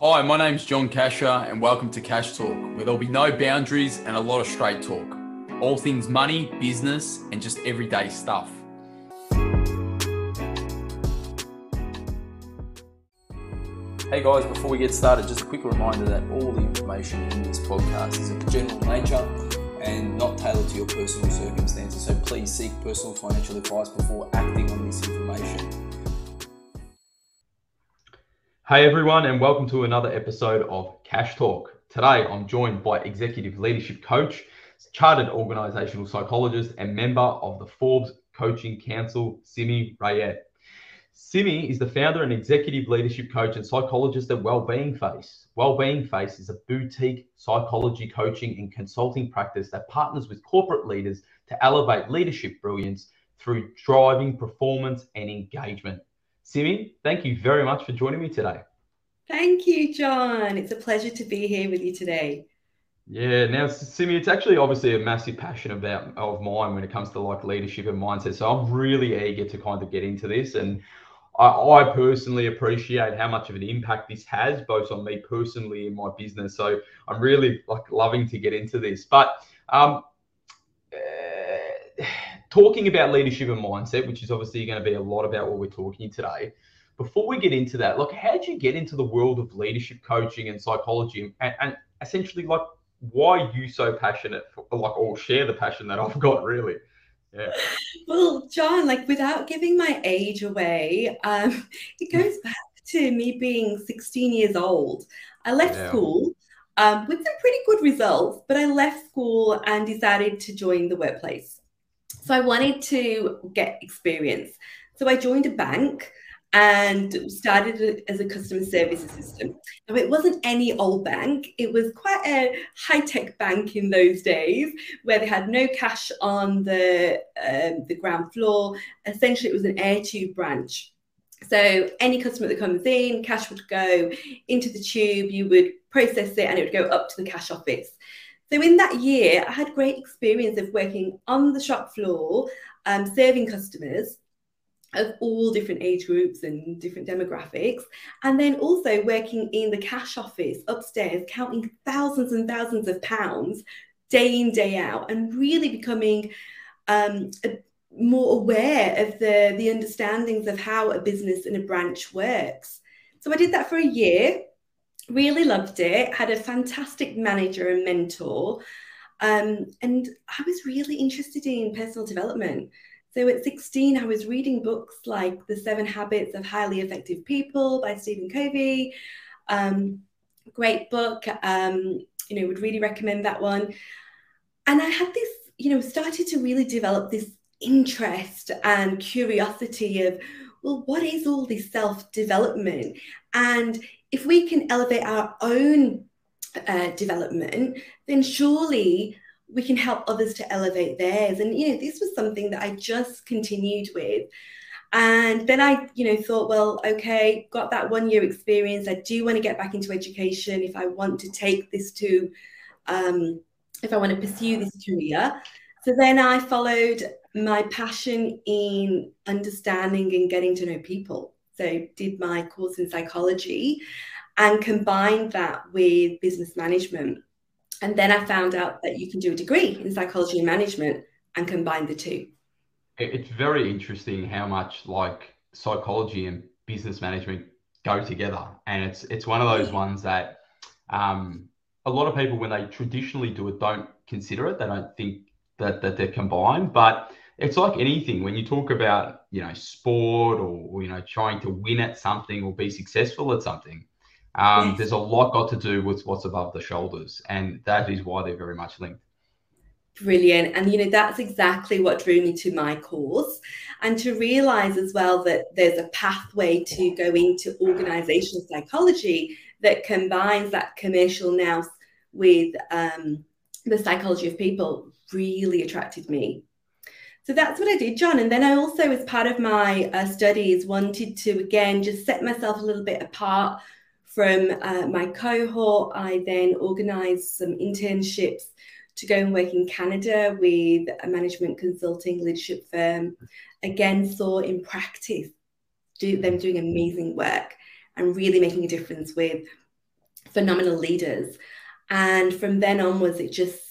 Hi, my name's John Casher, and welcome to Cash Talk, where there'll be no boundaries and a lot of straight talk. All things money, business, and just everyday stuff. Hey guys, before we get started, just a quick reminder that all the information in this podcast is of general nature and not tailored to your personal circumstances. So please seek personal financial advice before acting on this information. Hey everyone, and welcome to another episode of Cash Talk. Today I'm joined by executive leadership coach, chartered organizational psychologist, and member of the Forbes Coaching Council, Simi Rayat. Simi is the founder and executive leadership coach and psychologist at Wellbeing Space. Wellbeing Space is a boutique psychology coaching and consulting practice that partners with corporate leaders to elevate leadership brilliance through driving performance and engagement. Simi, thank you very much for joining me today. Thank you, John. It's a pleasure to be here with you today. Yeah, now Simi, it's actually obviously a massive passion about of mine when it comes to like leadership and mindset. So I'm really eager to kind of get into this, and I, I personally appreciate how much of an impact this has, both on me personally and my business. So I'm really like loving to get into this. But um, uh, talking about leadership and mindset, which is obviously going to be a lot about what we're talking today. Before we get into that, look, how did you get into the world of leadership coaching and psychology, and, and essentially, like, why are you so passionate, for, like, or share the passion that I've got, really? Yeah. Well, John, like, without giving my age away, um, it goes back to me being 16 years old. I left yeah. school um, with some pretty good results, but I left school and decided to join the workplace. So I wanted to get experience. So I joined a bank and started as a customer service assistant. Now, it wasn't any old bank, it was quite a high tech bank in those days where they had no cash on the, um, the ground floor. Essentially, it was an air tube branch. So, any customer that comes in, cash would go into the tube, you would process it, and it would go up to the cash office. So in that year, I had great experience of working on the shop floor, um, serving customers of all different age groups and different demographics, and then also working in the cash office upstairs, counting thousands and thousands of pounds day in day out, and really becoming um, a, more aware of the the understandings of how a business and a branch works. So I did that for a year really loved it, had a fantastic manager and mentor. Um, and I was really interested in personal development. So at 16, I was reading books like The Seven Habits of Highly Effective People by Stephen Covey. Um, great book. Um, you know, would really recommend that one. And I had this, you know, started to really develop this interest and curiosity of, well, what is all this self development? And if we can elevate our own uh, development, then surely we can help others to elevate theirs. And you know, this was something that I just continued with. And then I, you know, thought, well, okay, got that one year experience. I do want to get back into education if I want to take this to, um, if I want to pursue this career. So then I followed my passion in understanding and getting to know people so did my course in psychology and combined that with business management. And then I found out that you can do a degree in psychology and management and combine the two. It's very interesting how much like psychology and business management go together. And it's it's one of those ones that um, a lot of people when they traditionally do it don't consider it. They don't think that that they're combined. But it's like anything when you talk about you know sport or, or you know trying to win at something or be successful at something um, yes. there's a lot got to do with what's above the shoulders and that is why they're very much linked Brilliant. And, you know, that's exactly what drew me to my course. And to realize as well that there's a pathway to go into organizational psychology that combines that commercial nous with um, the psychology of people really attracted me. So that's what I did, John. And then I also, as part of my uh, studies, wanted to again just set myself a little bit apart from uh, my cohort. I then organised some internships to go and work in Canada with a management consulting leadership firm. Again, saw in practice do them doing amazing work and really making a difference with phenomenal leaders. And from then onwards, it just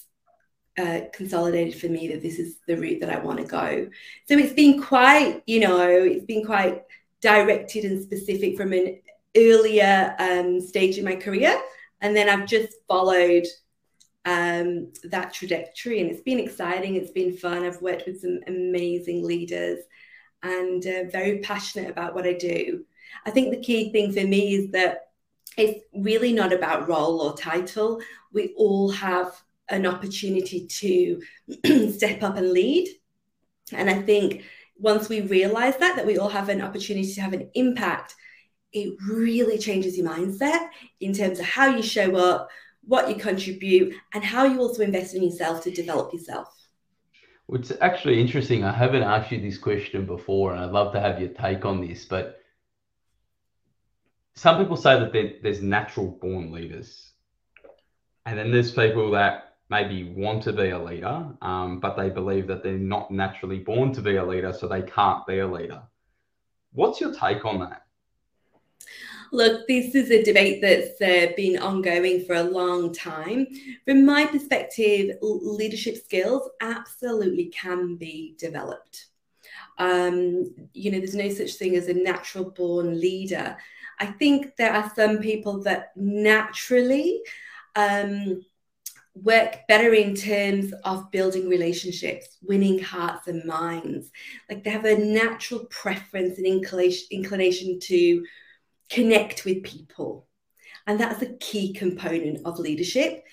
uh, consolidated for me that this is the route that I want to go. So it's been quite, you know, it's been quite directed and specific from an earlier um, stage in my career. And then I've just followed um, that trajectory and it's been exciting. It's been fun. I've worked with some amazing leaders and uh, very passionate about what I do. I think the key thing for me is that it's really not about role or title. We all have an opportunity to step up and lead. And I think once we realize that, that we all have an opportunity to have an impact, it really changes your mindset in terms of how you show up, what you contribute, and how you also invest in yourself to develop yourself. It's actually interesting. I haven't asked you this question before, and I'd love to have your take on this. But some people say that there's natural born leaders, and then there's people that maybe want to be a leader, um, but they believe that they're not naturally born to be a leader, so they can't be a leader. What's your take on that? Look, this is a debate that's uh, been ongoing for a long time. From my perspective, leadership skills absolutely can be developed. Um, you know, there's no such thing as a natural born leader. I think there are some people that naturally um, work better in terms of building relationships, winning hearts and minds. Like they have a natural preference and inclination, inclination to connect with people. And that's a key component of leadership.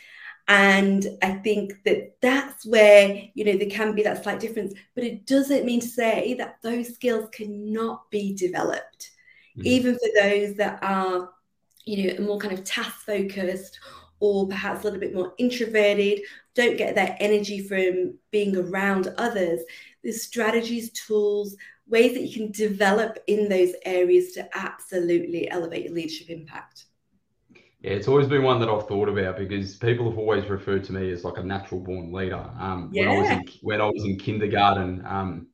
And I think that that's where, you know, there can be that slight difference, but it doesn't mean to say that those skills cannot be developed, mm-hmm. even for those that are, you know, more kind of task focused or perhaps a little bit more introverted, don't get that energy from being around others. There's strategies, tools, ways that you can develop in those areas to absolutely elevate your leadership impact? Yeah, it's always been one that I've thought about because people have always referred to me as like a natural born leader. Um, yeah. when I was in when I was in kindergarten, um,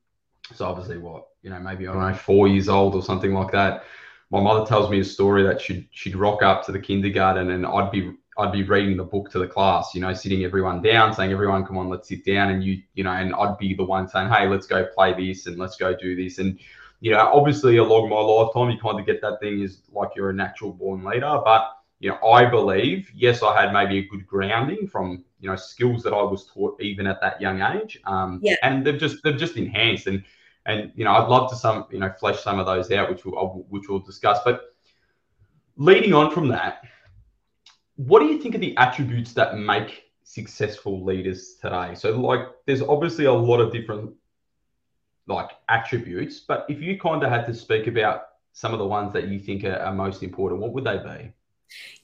so obviously what you know maybe I don't know four years old or something like that. My mother tells me a story that she'd she'd rock up to the kindergarten and I'd be I'd be reading the book to the class, you know, sitting everyone down, saying, everyone, come on, let's sit down. And you, you know, and I'd be the one saying, hey, let's go play this and let's go do this. And, you know, obviously along my lifetime, you kind of get that thing is like you're a natural born leader. But, you know, I believe, yes, I had maybe a good grounding from, you know, skills that I was taught even at that young age. Um, yeah. And they've just, they've just enhanced. And, and, you know, I'd love to some, you know, flesh some of those out, which we'll, which we'll discuss. But leading on from that, what do you think are the attributes that make successful leaders today? So, like, there's obviously a lot of different like attributes, but if you kind of had to speak about some of the ones that you think are, are most important, what would they be?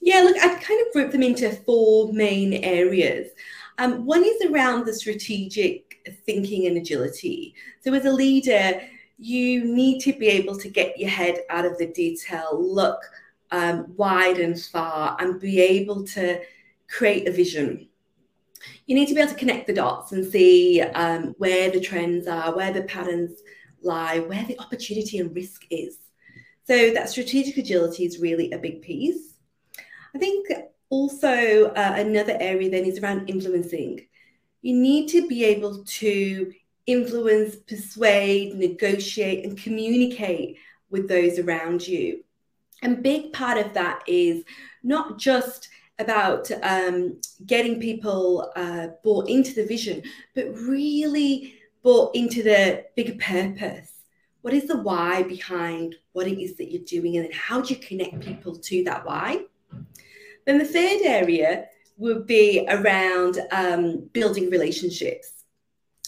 Yeah, look, I kind of group them into four main areas. Um, one is around the strategic thinking and agility. So, as a leader, you need to be able to get your head out of the detail, look um, wide and far and be able to create a vision. You need to be able to connect the dots and see um, where the trends are, where the patterns lie, where the opportunity and risk is. So that strategic agility is really a big piece. I think also uh, another area then is around influencing. You need to be able to influence, persuade, negotiate, and communicate with those around you. And big part of that is not just about um, getting people uh, bought into the vision, but really bought into the bigger purpose. What is the why behind what it is that you're doing, and then how do you connect people to that why? Then the third area would be around um, building relationships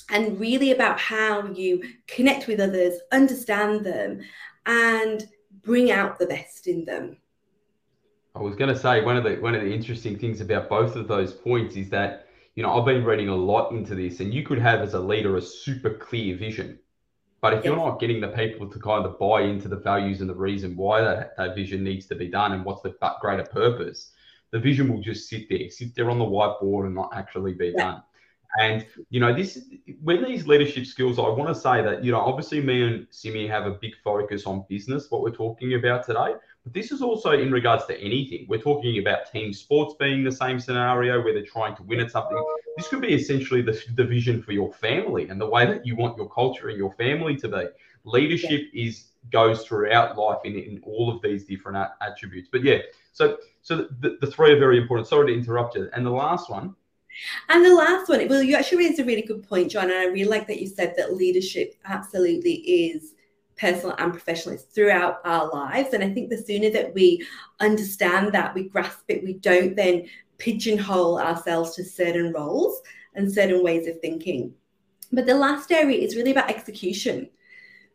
and really about how you connect with others, understand them, and bring out the best in them. I was going to say one of the one of the interesting things about both of those points is that you know I've been reading a lot into this, and you could have as a leader a super clear vision, but if yes. you're not getting the people to kind of buy into the values and the reason why that, that vision needs to be done and what's the greater purpose, the vision will just sit there, sit there on the whiteboard and not actually be yeah. done. And you know, this when these leadership skills, I want to say that you know, obviously, me and Simi have a big focus on business, what we're talking about today. But this is also in regards to anything. We're talking about team sports being the same scenario where they're trying to win at something. This could be essentially the, the vision for your family and the way that you want your culture and your family to be. Leadership yeah. is goes throughout life in, in all of these different attributes. But yeah, so so the, the three are very important. Sorry to interrupt you. And the last one. And the last one, well, you actually raised a really good point, John. And I really like that you said that leadership absolutely is personal and professional. It's throughout our lives. And I think the sooner that we understand that, we grasp it, we don't then pigeonhole ourselves to certain roles and certain ways of thinking. But the last area is really about execution.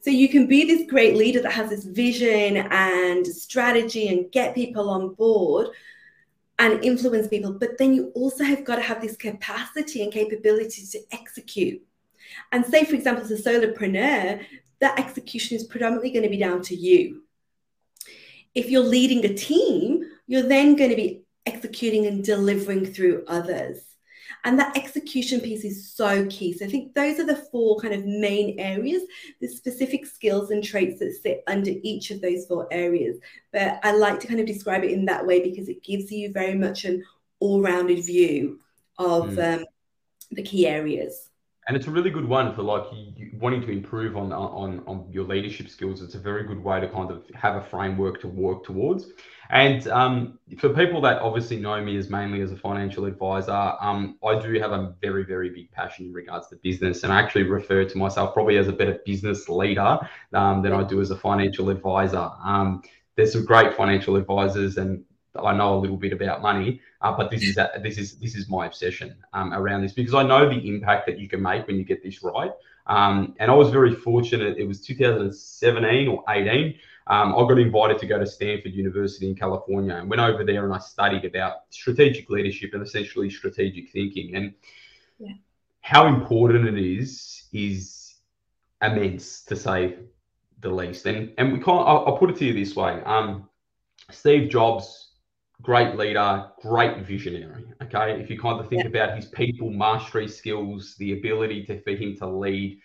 So you can be this great leader that has this vision and strategy and get people on board and influence people, but then you also have got to have this capacity and capability to execute. And say, for example, as a solopreneur, that execution is predominantly going to be down to you. If you're leading a team, you're then going to be executing and delivering through others. And that execution piece is so key. So I think those are the four kind of main areas, the specific skills and traits that sit under each of those four areas. But I like to kind of describe it in that way because it gives you very much an all rounded view of mm. um, the key areas and it's a really good one for like you, wanting to improve on on on your leadership skills. It's a very good way to kind of have a framework to work towards. And um, for people that obviously know me as mainly as a financial advisor, um, I do have a very very big passion in regards to business, and I actually refer to myself probably as a better business leader um, than I do as a financial advisor. Um, there's some great financial advisors, and I know a little bit about money, uh, but this is this is this is my obsession um, around this because I know the impact that you can make when you get this right. Um, and I was very fortunate. It was 2017 or 18. Um, I got invited to go to Stanford University in California and went over there and I studied about strategic leadership and essentially strategic thinking and yeah. how important it is is immense to say the least. And and we can't. I'll, I'll put it to you this way. Um, Steve Jobs great leader, great visionary. Okay. If you kind of think yeah. about his people mastery skills, the ability to, for him to lead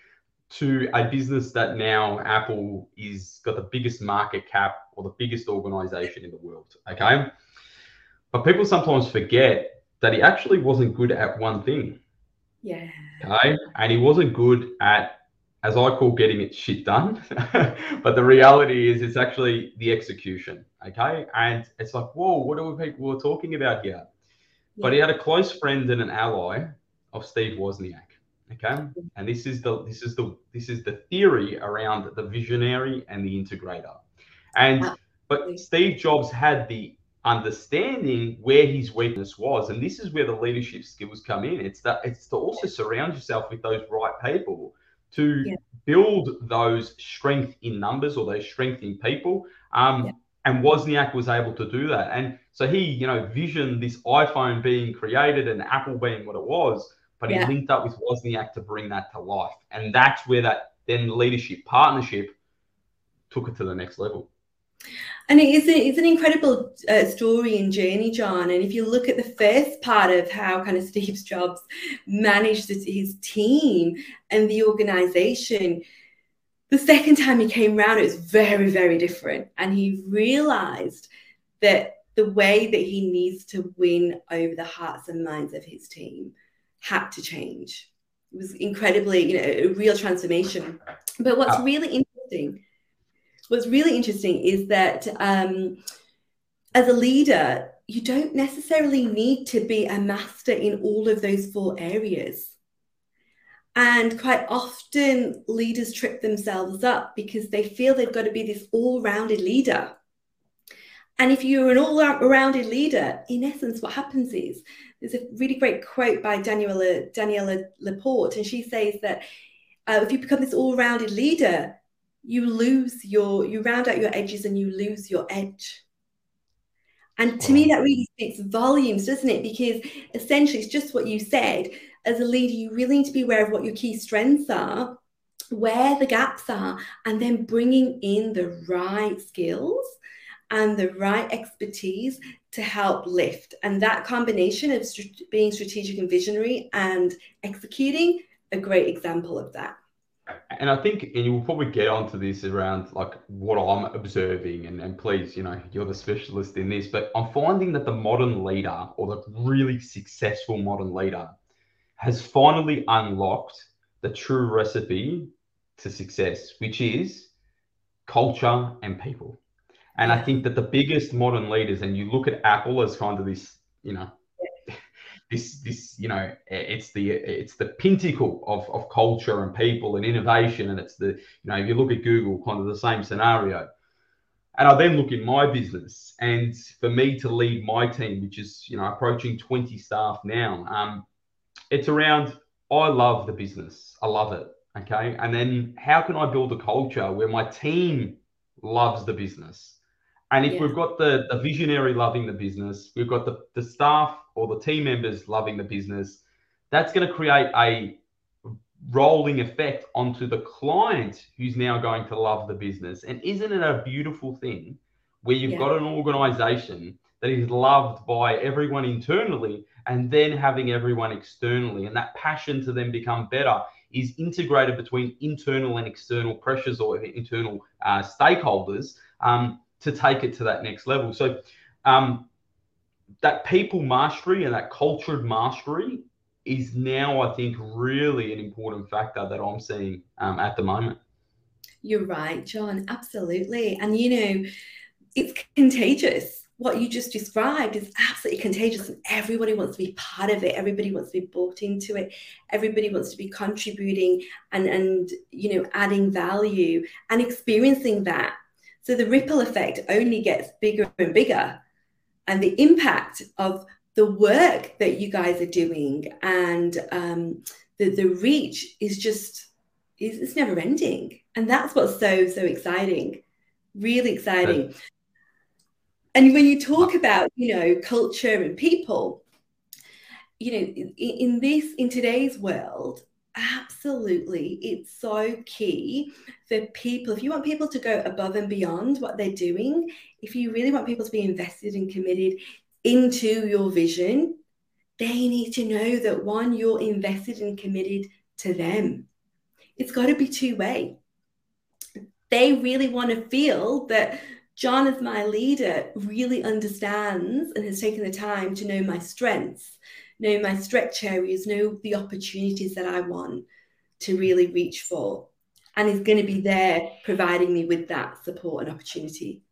to a business that now Apple is got the biggest market cap or the biggest organization in the world. Okay. But people sometimes forget that he actually wasn't good at one thing. Yeah. Okay. And he wasn't good at as I call getting it shit done. but the reality is, it's actually the execution. Okay. And it's like, whoa, what are we people talking about here? Yeah. But he had a close friend and an ally of Steve Wozniak. Okay. Mm-hmm. And this is the this is the this is the theory around the visionary and the integrator. And ah, but Steve Jobs had the understanding where his weakness was. And this is where the leadership skills come in. It's that it's to also surround yourself with those right people to yeah. build those strength in numbers or those strength in people. Um, yeah. And Wozniak was able to do that. And so he, you know, visioned this iPhone being created and Apple being what it was, but yeah. he linked up with Wozniak to bring that to life. And that's where that then leadership partnership took it to the next level. And it is a, it's an incredible uh, story and journey, John. And if you look at the first part of how kind of Steve Jobs managed his team and the organization, the second time he came around, it was very, very different. And he realized that the way that he needs to win over the hearts and minds of his team had to change. It was incredibly, you know, a real transformation. But what's really interesting what's really interesting is that um, as a leader, you don't necessarily need to be a master in all of those four areas. And quite often, leaders trip themselves up because they feel they've got to be this all rounded leader. And if you're an all rounded leader, in essence, what happens is there's a really great quote by Daniela, Daniela Laporte, and she says that uh, if you become this all rounded leader, you lose your you round out your edges and you lose your edge. And to wow. me that really speaks volumes doesn't it? Because essentially it's just what you said. As a leader you really need to be aware of what your key strengths are where the gaps are and then bringing in the right skills and the right expertise to help lift. And that combination of st- being strategic and visionary and executing a great example of that and I think, and you will probably get onto this around like what I'm observing, and, and please, you know, you're the specialist in this, but I'm finding that the modern leader or the really successful modern leader has finally unlocked the true recipe to success, which is culture and people. And I think that the biggest modern leaders, and you look at Apple as kind of this, you know, this this you know it's the it's the pinnacle of, of culture and people and innovation and it's the you know if you look at google kind of the same scenario. And i then look in my business and for me to lead my team which is you know approaching 20 staff now um, it's around i love the business. I love it okay? And then how can i build a culture where my team loves the business? And if yeah. we've got the, the visionary loving the business, we've got the, the staff or the team members loving the business, that's going to create a rolling effect onto the client who's now going to love the business. And isn't it a beautiful thing where you've yeah. got an organization that is loved by everyone internally and then having everyone externally and that passion to then become better is integrated between internal and external pressures or internal uh, stakeholders um, to take it to that next level. So um, that people mastery and that cultured mastery is now, I think, really an important factor that I'm seeing um, at the moment. You're right, John. Absolutely. And you know, it's contagious. What you just described is absolutely contagious, and everybody wants to be part of it. Everybody wants to be bought into it. Everybody wants to be contributing and and you know adding value and experiencing that so the ripple effect only gets bigger and bigger. And the impact of the work that you guys are doing and um, the, the reach is just, is, it's never ending. And that's what's so, so exciting, really exciting. And when you talk about, you know, culture and people, you know, in, in this, in today's world, Absolutely. It's so key for people. If you want people to go above and beyond what they're doing, if you really want people to be invested and committed into your vision, they need to know that one, you're invested and committed to them. It's got to be two way. They really want to feel that John, as my leader, really understands and has taken the time to know my strengths know my stretch areas, know the opportunities that I want to really reach for. And is going to be there providing me with that support and opportunity.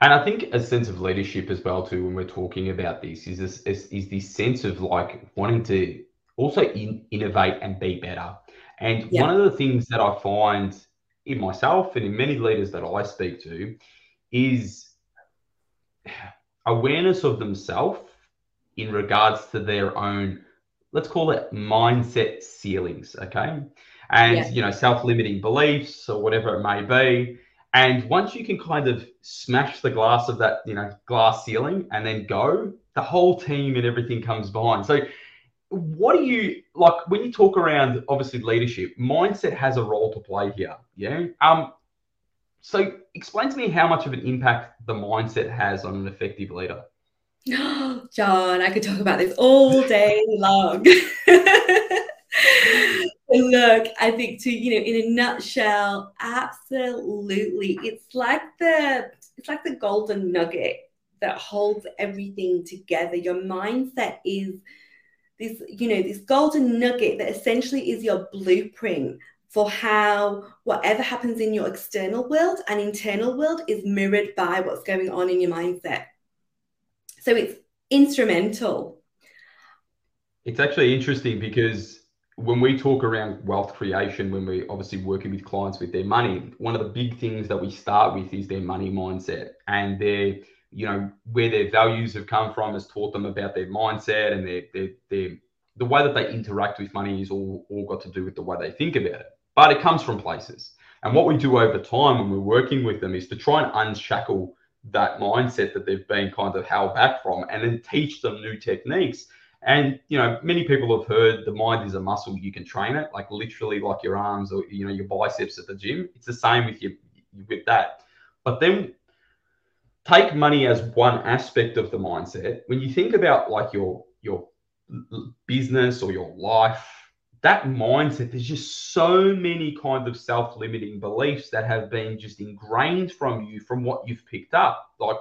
And I think a sense of leadership as well too when we're talking about this is this is, is this sense of like wanting to also in, innovate and be better. And yeah. one of the things that I find in myself and in many leaders that I speak to is awareness of themselves in regards to their own, let's call it mindset ceilings, okay? And, yeah. you know, self limiting beliefs or whatever it may be. And once you can kind of smash the glass of that, you know, glass ceiling and then go, the whole team and everything comes behind. So, what do you like when you talk around obviously leadership? Mindset has a role to play here. Yeah. Um. So, explain to me how much of an impact the mindset has on an effective leader. John, I could talk about this all day long. Look, I think to you know, in a nutshell, absolutely, it's like the it's like the golden nugget that holds everything together. Your mindset is this, you know, this golden nugget that essentially is your blueprint for how whatever happens in your external world and internal world is mirrored by what's going on in your mindset. So it's instrumental. It's actually interesting because when we talk around wealth creation, when we're obviously working with clients with their money, one of the big things that we start with is their money mindset and their, you know, where their values have come from has taught them about their mindset and their, their, their the way that they interact with money is all, all got to do with the way they think about it. But it comes from places. And what we do over time when we're working with them is to try and unshackle that mindset that they've been kind of held back from and then teach them new techniques. And you know, many people have heard the mind is a muscle, you can train it, like literally like your arms or you know, your biceps at the gym. It's the same with you with that. But then take money as one aspect of the mindset. When you think about like your your business or your life, that mindset, there's just so many kinds of self-limiting beliefs that have been just ingrained from you from what you've picked up. Like,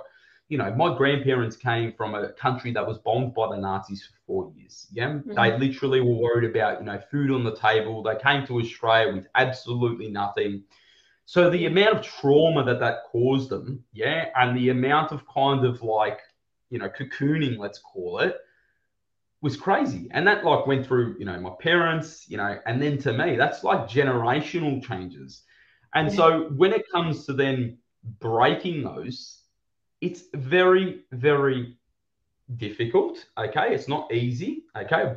you know, my grandparents came from a country that was bombed by the Nazis for four years. Yeah. Mm-hmm. They literally were worried about, you know, food on the table. They came to Australia with absolutely nothing. So the amount of trauma that that caused them, yeah, and the amount of kind of like, you know, cocooning, let's call it, was crazy. And that like went through, you know, my parents, you know, and then to me, that's like generational changes. And yeah. so when it comes to then breaking those, it's very, very difficult. Okay. It's not easy. Okay.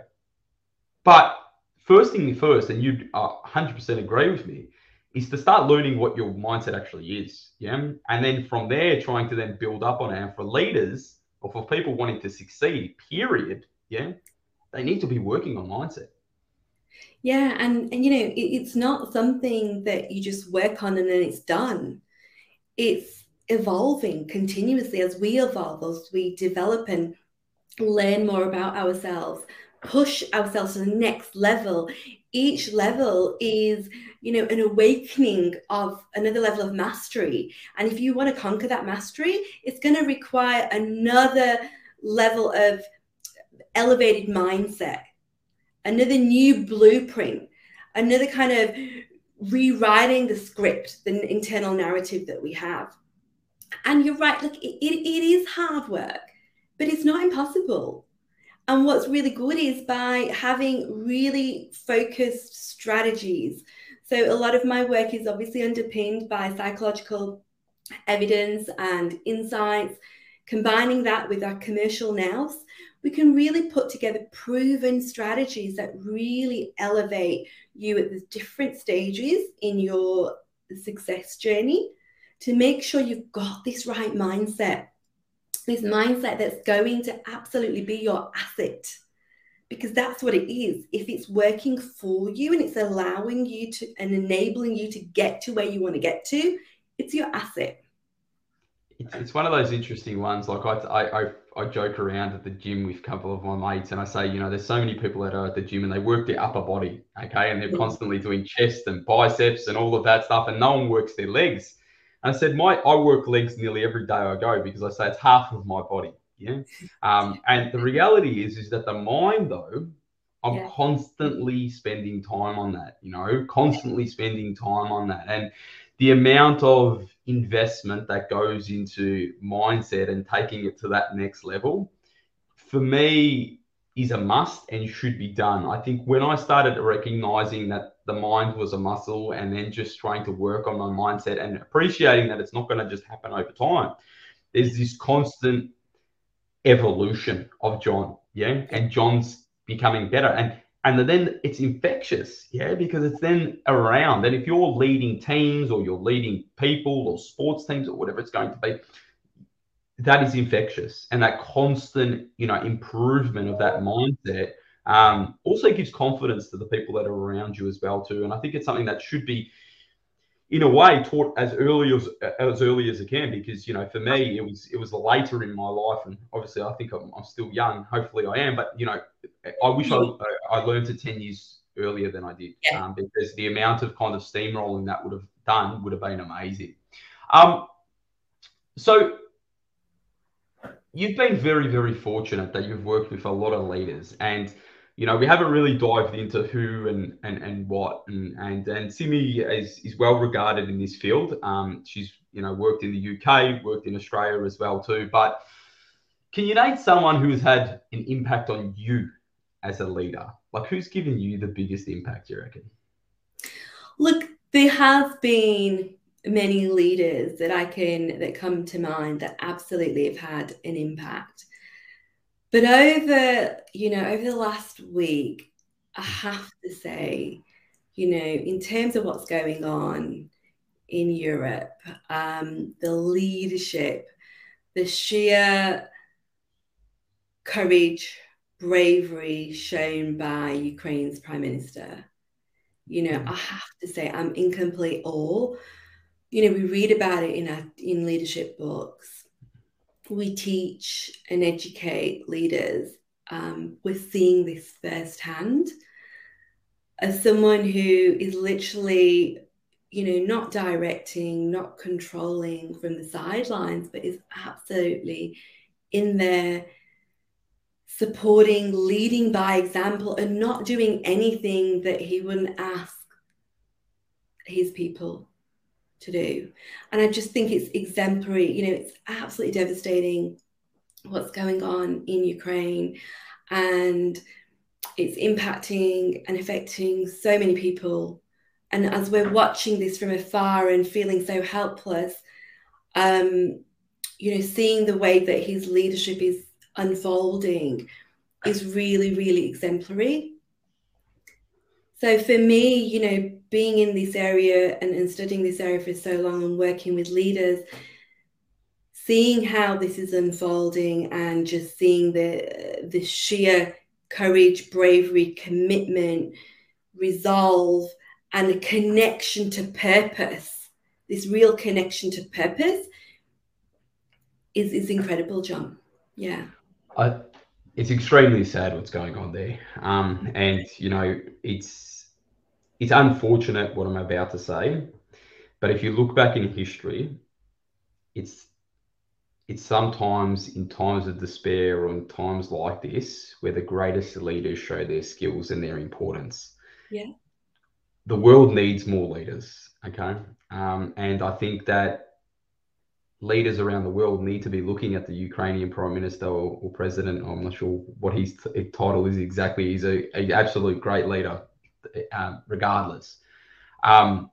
But first thing first, and you'd uh, 100% agree with me, is to start learning what your mindset actually is. Yeah. And then from there, trying to then build up on it. And for leaders or for people wanting to succeed, period, yeah, they need to be working on mindset. Yeah, and and you know, it, it's not something that you just work on and then it's done. It's evolving continuously as we evolve, as we develop and learn more about ourselves, push ourselves to the next level. Each level is, you know, an awakening of another level of mastery. And if you want to conquer that mastery, it's going to require another level of elevated mindset, another new blueprint, another kind of rewriting the script, the internal narrative that we have. And you're right, look, it, it, it is hard work, but it's not impossible. And what's really good is by having really focused strategies. So, a lot of my work is obviously underpinned by psychological evidence and insights, combining that with our commercial nous we can really put together proven strategies that really elevate you at the different stages in your success journey to make sure you've got this right mindset, this mindset that's going to absolutely be your asset. Because that's what it is. If it's working for you and it's allowing you to and enabling you to get to where you want to get to, it's your asset it's, it's one of those interesting ones. Like I, I, I joke around at the gym with a couple of my mates, and I say, you know, there's so many people that are at the gym and they work their upper body, okay, and they're mm. constantly doing chest and biceps and all of that stuff, and no one works their legs. And I said, my I work legs nearly every day I go because I say it's half of my body. Yeah. Um, and the reality is, is that the mind though, I'm yeah. constantly spending time on that. You know, constantly spending time on that, and the amount of investment that goes into mindset and taking it to that next level for me is a must and should be done. I think when I started recognizing that the mind was a muscle and then just trying to work on my mindset and appreciating that it's not going to just happen over time, there's this constant evolution of John. Yeah. And John's becoming better. And and then it's infectious, yeah, because it's then around. And if you're leading teams or you're leading people or sports teams or whatever it's going to be, that is infectious. And that constant, you know, improvement of that mindset um, also gives confidence to the people that are around you as well too. And I think it's something that should be in a way taught as early as as early as it can because you know for me it was it was later in my life and obviously I think I'm, I'm still young. Hopefully I am but you know I wish I I learned it 10 years earlier than I did. Yeah. um, because the amount of kind of steamrolling that would have done would have been amazing. Um so you've been very very fortunate that you've worked with a lot of leaders and you know, we haven't really dived into who and and, and what and and and Simi is is well regarded in this field. Um, she's you know worked in the UK, worked in Australia as well too. But can you name someone who has had an impact on you as a leader? Like who's given you the biggest impact? You reckon? Look, there have been many leaders that I can that come to mind that absolutely have had an impact. But over, you know, over the last week, I have to say, you know, in terms of what's going on in Europe, um, the leadership, the sheer courage, bravery shown by Ukraine's prime minister. You know, mm. I have to say, I'm in complete awe. You know, we read about it in our in leadership books, we teach and educate leaders, um, we're seeing this firsthand. as someone who is literally, you know, not directing, not controlling from the sidelines, but is absolutely in there supporting, leading by example, and not doing anything that he wouldn't ask his people to do. And I just think it's exemplary. You know, it's absolutely devastating what's going on in Ukraine. And it's impacting and affecting so many people. And as we're watching this from afar and feeling so helpless, um, you know, seeing the way that his leadership is unfolding is really, really exemplary. So for me, you know, being in this area and, and studying this area for so long and working with leaders, seeing how this is unfolding and just seeing the the sheer courage, bravery, commitment, resolve, and a connection to purpose, this real connection to purpose is, is incredible, John. Yeah. I, it's extremely sad what's going on there. Um, and, you know, it's, it's unfortunate what I'm about to say, but if you look back in history, it's it's sometimes in times of despair or in times like this where the greatest leaders show their skills and their importance. Yeah. The world needs more leaders. Okay. Um, and I think that leaders around the world need to be looking at the Ukrainian prime minister or, or president. I'm not sure what his t- title is exactly. He's a, a absolute great leader, um, regardless. Um,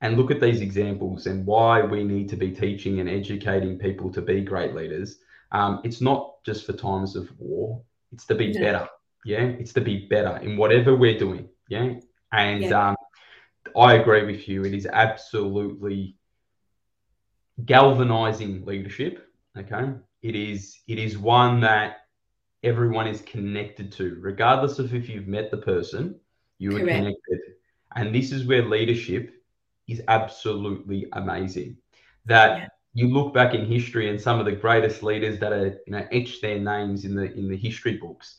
and look at these examples and why we need to be teaching and educating people to be great leaders. Um, it's not just for times of war, it's to be yeah. better. Yeah, it's to be better in whatever we're doing. Yeah. And yeah. Um, I agree with you. It is absolutely galvanizing leadership. Okay. It is it is one that everyone is connected to, regardless of if you've met the person, you are connected. And this is where leadership is absolutely amazing. That yeah. you look back in history and some of the greatest leaders that are you know etched their names in the in the history books.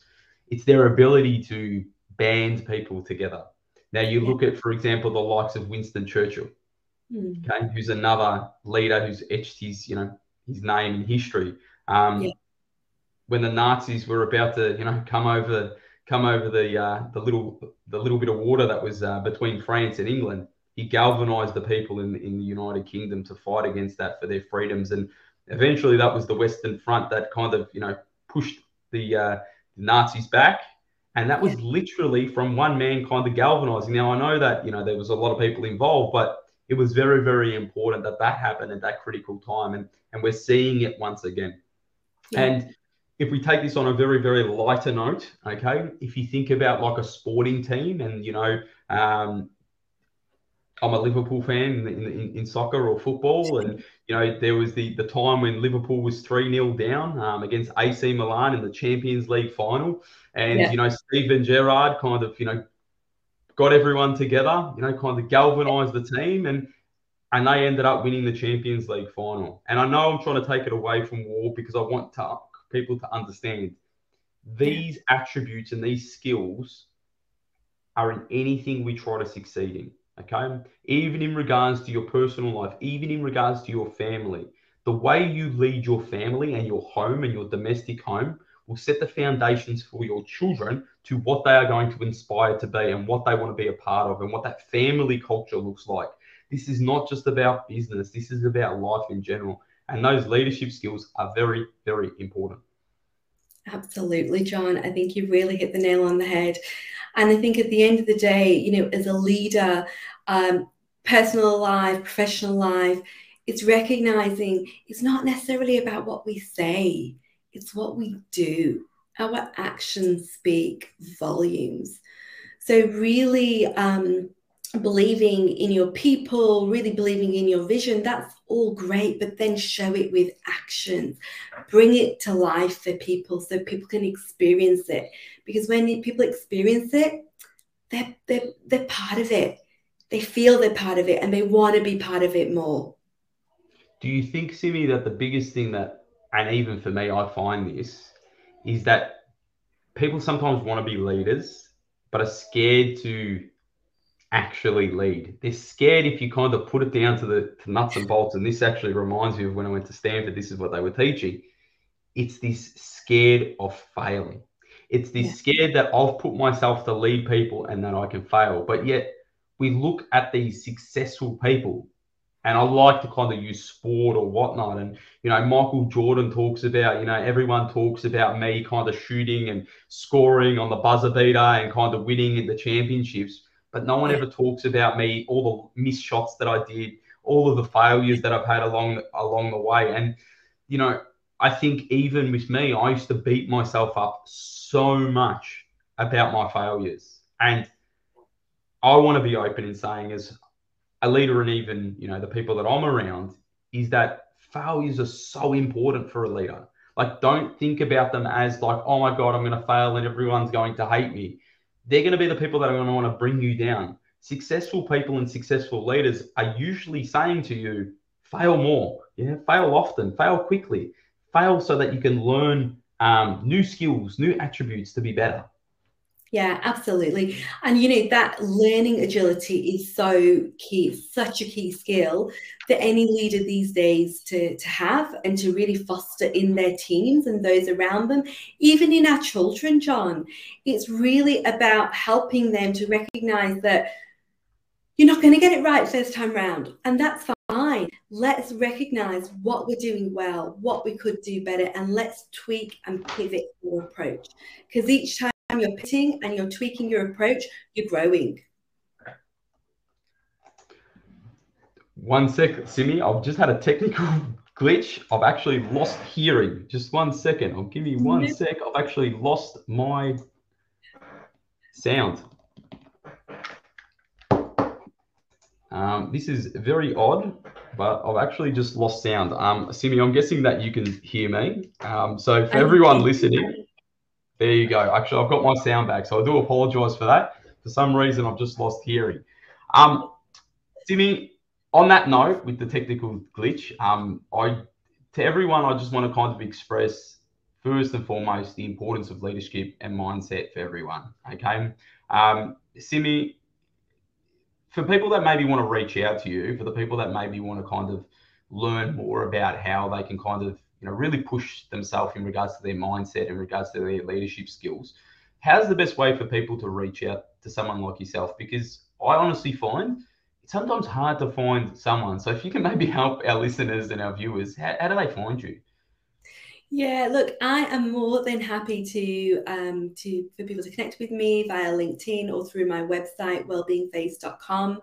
It's their ability to band people together. Now you yeah. look at, for example, the likes of Winston Churchill, mm. okay, who's another leader who's etched his you know his name in history. Um, yeah. When the Nazis were about to you know come over come over the uh, the little the little bit of water that was uh, between France and England, he galvanized the people in, in the United Kingdom to fight against that for their freedoms. And eventually that was the Western Front that kind of, you know, pushed the, uh, Nazis back. And that was literally from one man kind of galvanizing. Now, I know that, you know, there was a lot of people involved, but it was very, very important that that happened at that critical time. And, and we're seeing it once again. Yeah. And if we take this on a very, very lighter note, okay, if you think about like a sporting team and, you know, um, I'm a Liverpool fan in, in, in, soccer or football, and you know there was the the time when Liverpool was three 0 down um, against AC Milan in the Champions League final, and yeah. you know Steven Gerrard kind of you know got everyone together, you know, kind of galvanized the team, and and they ended up winning the Champions League final. And I know I'm trying to take it away from war because I want to, people to understand these attributes and these skills are in anything we try to succeed in. Okay. Even in regards to your personal life, even in regards to your family, the way you lead your family and your home and your domestic home will set the foundations for your children to what they are going to inspire to be and what they want to be a part of and what that family culture looks like. This is not just about business, this is about life in general. And those leadership skills are very, very important. Absolutely, John. I think you really hit the nail on the head. And I think at the end of the day, you know, as a leader, um, personal life, professional life, it's recognizing it's not necessarily about what we say, it's what we do. Our actions speak volumes. So, really, um, believing in your people, really believing in your vision, that's all great, but then show it with actions. Bring it to life for people so people can experience it. Because when people experience it, they're, they're, they're part of it. They feel they're part of it and they want to be part of it more. Do you think, Simi, that the biggest thing that, and even for me, I find this, is that people sometimes want to be leaders, but are scared to actually lead. They're scared if you kind of put it down to the to nuts and bolts. And this actually reminds me of when I went to Stanford. This is what they were teaching. It's this scared of failing. It's this yeah. scared that I've put myself to lead people and that I can fail. But yet we look at these successful people and I like to kind of use sport or whatnot. And, you know, Michael Jordan talks about, you know, everyone talks about me kind of shooting and scoring on the buzzer beater and kind of winning in the championships. But no one ever talks about me, all the missed shots that I did, all of the failures that I've had along along the way. And, you know, I think even with me, I used to beat myself up so much about my failures. And I want to be open in saying as a leader and even you know the people that I'm around is that failures are so important for a leader. Like don't think about them as like oh my god I'm going to fail and everyone's going to hate me. They're going to be the people that are going to want to bring you down. Successful people and successful leaders are usually saying to you fail more, yeah, fail often, fail quickly, fail so that you can learn um, new skills, new attributes to be better. Yeah, absolutely. And you know, that learning agility is so key, such a key skill that any leader these days to, to have and to really foster in their teams and those around them, even in our children, John. It's really about helping them to recognize that you're not going to get it right first time round, and that's fine. Let's recognize what we're doing well, what we could do better, and let's tweak and pivot our approach. Because each time you're pitting and you're tweaking your approach, you're growing. One sec, Simi. I've just had a technical glitch. I've actually lost hearing. Just one second. I'll give you one sec. I've actually lost my sound. Um, this is very odd, but I've actually just lost sound. Um, Simi, I'm guessing that you can hear me. Um, so for everyone listening, there you go. Actually, I've got my sound back, so I do apologise for that. For some reason, I've just lost hearing. Um, Simi, on that note, with the technical glitch, um, I to everyone, I just want to kind of express first and foremost the importance of leadership and mindset for everyone. Okay, um, Simi, for people that maybe want to reach out to you, for the people that maybe want to kind of learn more about how they can kind of you know, really push themselves in regards to their mindset, in regards to their leadership skills. How's the best way for people to reach out to someone like yourself? Because I honestly find it's sometimes hard to find someone. So if you can maybe help our listeners and our viewers, how, how do they find you? Yeah, look, I am more than happy to um, to for people to connect with me via LinkedIn or through my website, wellbeingspace.com.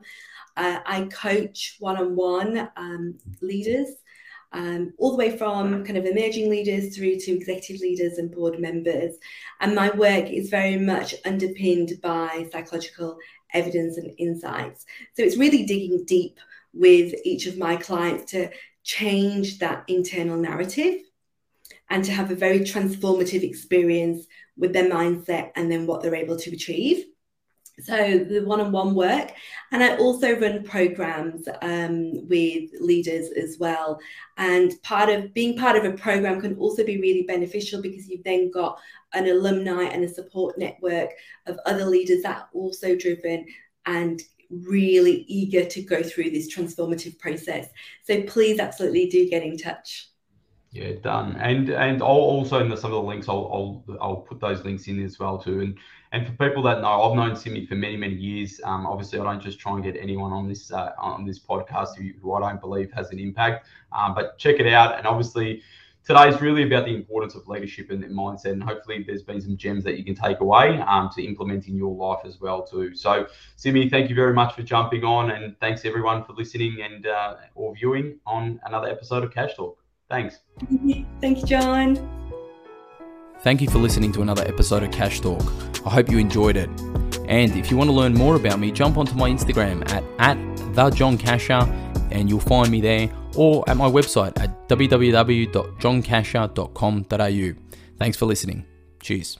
Uh, I coach one-on-one um, leaders um, all the way from kind of emerging leaders through to executive leaders and board members. And my work is very much underpinned by psychological evidence and insights. So it's really digging deep with each of my clients to change that internal narrative and to have a very transformative experience with their mindset and then what they're able to achieve so the one-on-one work. And i also run programs um, with leaders as well. And part of being part of a program can also be really beneficial because you've then got an alumni and a support network of other leaders that are also driven and really eager to go through this transformative process. So please absolutely do get in touch yeah, done. And and I'll also in the, some of the links I'll, I'll I'll put those links in as well too. And and for people that know, I've known Simi for many many years. Um, obviously I don't just try and get anyone on this uh, on this podcast who, who I don't believe has an impact. Um, but check it out. And obviously today is really about the importance of leadership and mindset. And hopefully there's been some gems that you can take away um, to implement in your life as well too. So Simi, thank you very much for jumping on, and thanks everyone for listening and uh, or viewing on another episode of Cash Talk. Thanks. Thank you, John. Thank you for listening to another episode of Cash Talk. I hope you enjoyed it. And if you want to learn more about me, jump onto my Instagram at, at the John Casher and you'll find me there or at my website at www.johncasher.com.au. Thanks for listening. Cheers.